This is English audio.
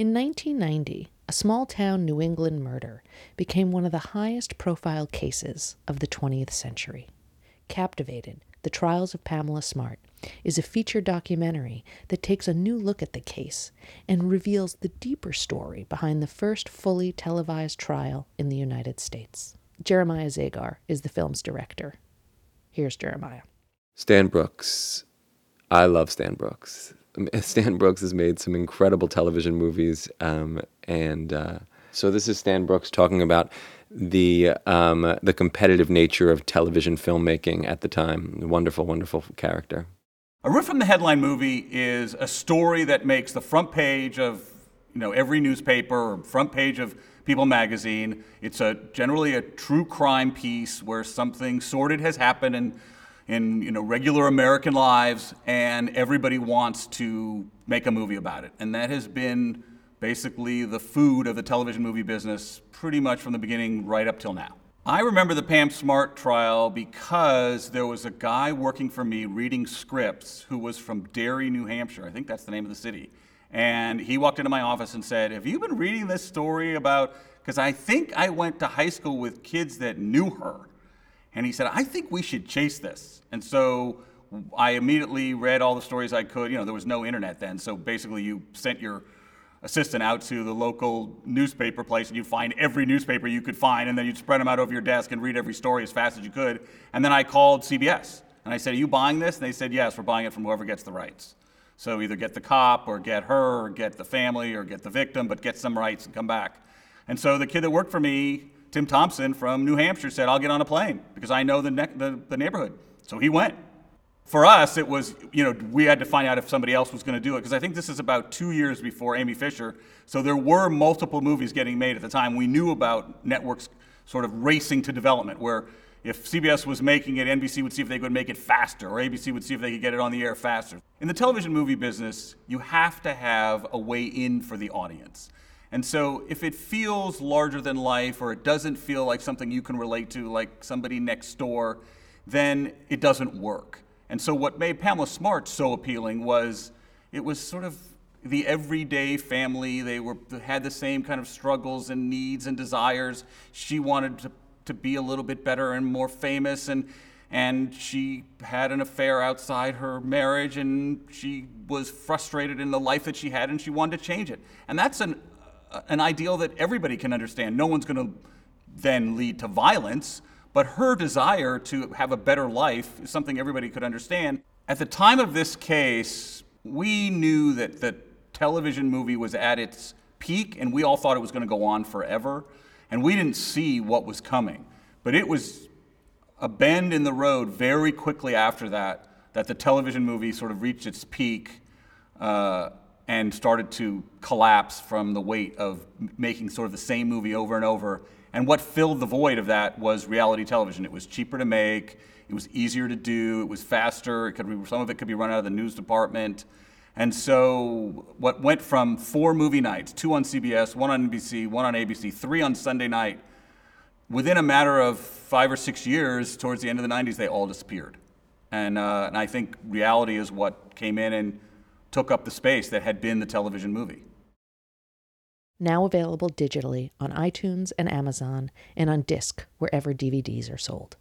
In 1990, a small town New England murder became one of the highest profile cases of the 20th century. Captivated, The Trials of Pamela Smart is a feature documentary that takes a new look at the case and reveals the deeper story behind the first fully televised trial in the United States. Jeremiah Zagar is the film's director. Here's Jeremiah. Stan Brooks. I love Stan Brooks. Stan Brooks has made some incredible television movies, um, and uh, so this is Stan Brooks talking about the um, the competitive nature of television filmmaking at the time. Wonderful, wonderful character. A riff from the headline movie is a story that makes the front page of you know every newspaper or front page of People magazine. It's a generally a true crime piece where something sordid has happened in in you know regular American lives, and everybody wants to make a movie about it. And that has been basically the food of the television movie business pretty much from the beginning right up till now. I remember the Pam Smart trial because there was a guy working for me reading scripts who was from Derry, New Hampshire. I think that's the name of the city. And he walked into my office and said, Have you been reading this story about? Because I think I went to high school with kids that knew her. And he said, I think we should chase this. And so I immediately read all the stories I could. You know, there was no internet then. So basically, you sent your assistant out to the local newspaper place and you'd find every newspaper you could find and then you'd spread them out over your desk and read every story as fast as you could. And then I called CBS and I said, Are you buying this? And they said, Yes, we're buying it from whoever gets the rights. So either get the cop or get her or get the family or get the victim, but get some rights and come back. And so the kid that worked for me, Tim Thompson from New Hampshire, said, I'll get on a plane because I know the, ne- the, the neighborhood. So he went for us, it was, you know, we had to find out if somebody else was going to do it because I think this is about two years before Amy Fisher. So there were multiple movies getting made at the time. We knew about networks sort of racing to development, where if CBS was making it, NBC would see if they could make it faster, or ABC would see if they could get it on the air faster. In the television movie business, you have to have a way in for the audience. And so if it feels larger than life, or it doesn't feel like something you can relate to, like somebody next door, then it doesn't work. And so what made Pamela Smart so appealing was it was sort of the everyday family. They were had the same kind of struggles and needs and desires. She wanted to, to be a little bit better and more famous and and she had an affair outside her marriage and she was frustrated in the life that she had and she wanted to change it. And that's an an ideal that everybody can understand. No one's going to then lead to violence, but her desire to have a better life is something everybody could understand. At the time of this case, we knew that the television movie was at its peak, and we all thought it was going to go on forever. And we didn't see what was coming. But it was a bend in the road very quickly after that that the television movie sort of reached its peak uh, and started to collapse from the weight of making sort of the same movie over and over and what filled the void of that was reality television. It was cheaper to make, it was easier to do, it was faster, it be, some of it could be run out of the news department. And so, what went from four movie nights, two on CBS, one on NBC, one on ABC, three on Sunday night, within a matter of five or six years, towards the end of the 90s, they all disappeared. And, uh, and I think reality is what came in and took up the space that had been the television movie now available digitally on iTunes and Amazon and on disc wherever DVDs are sold.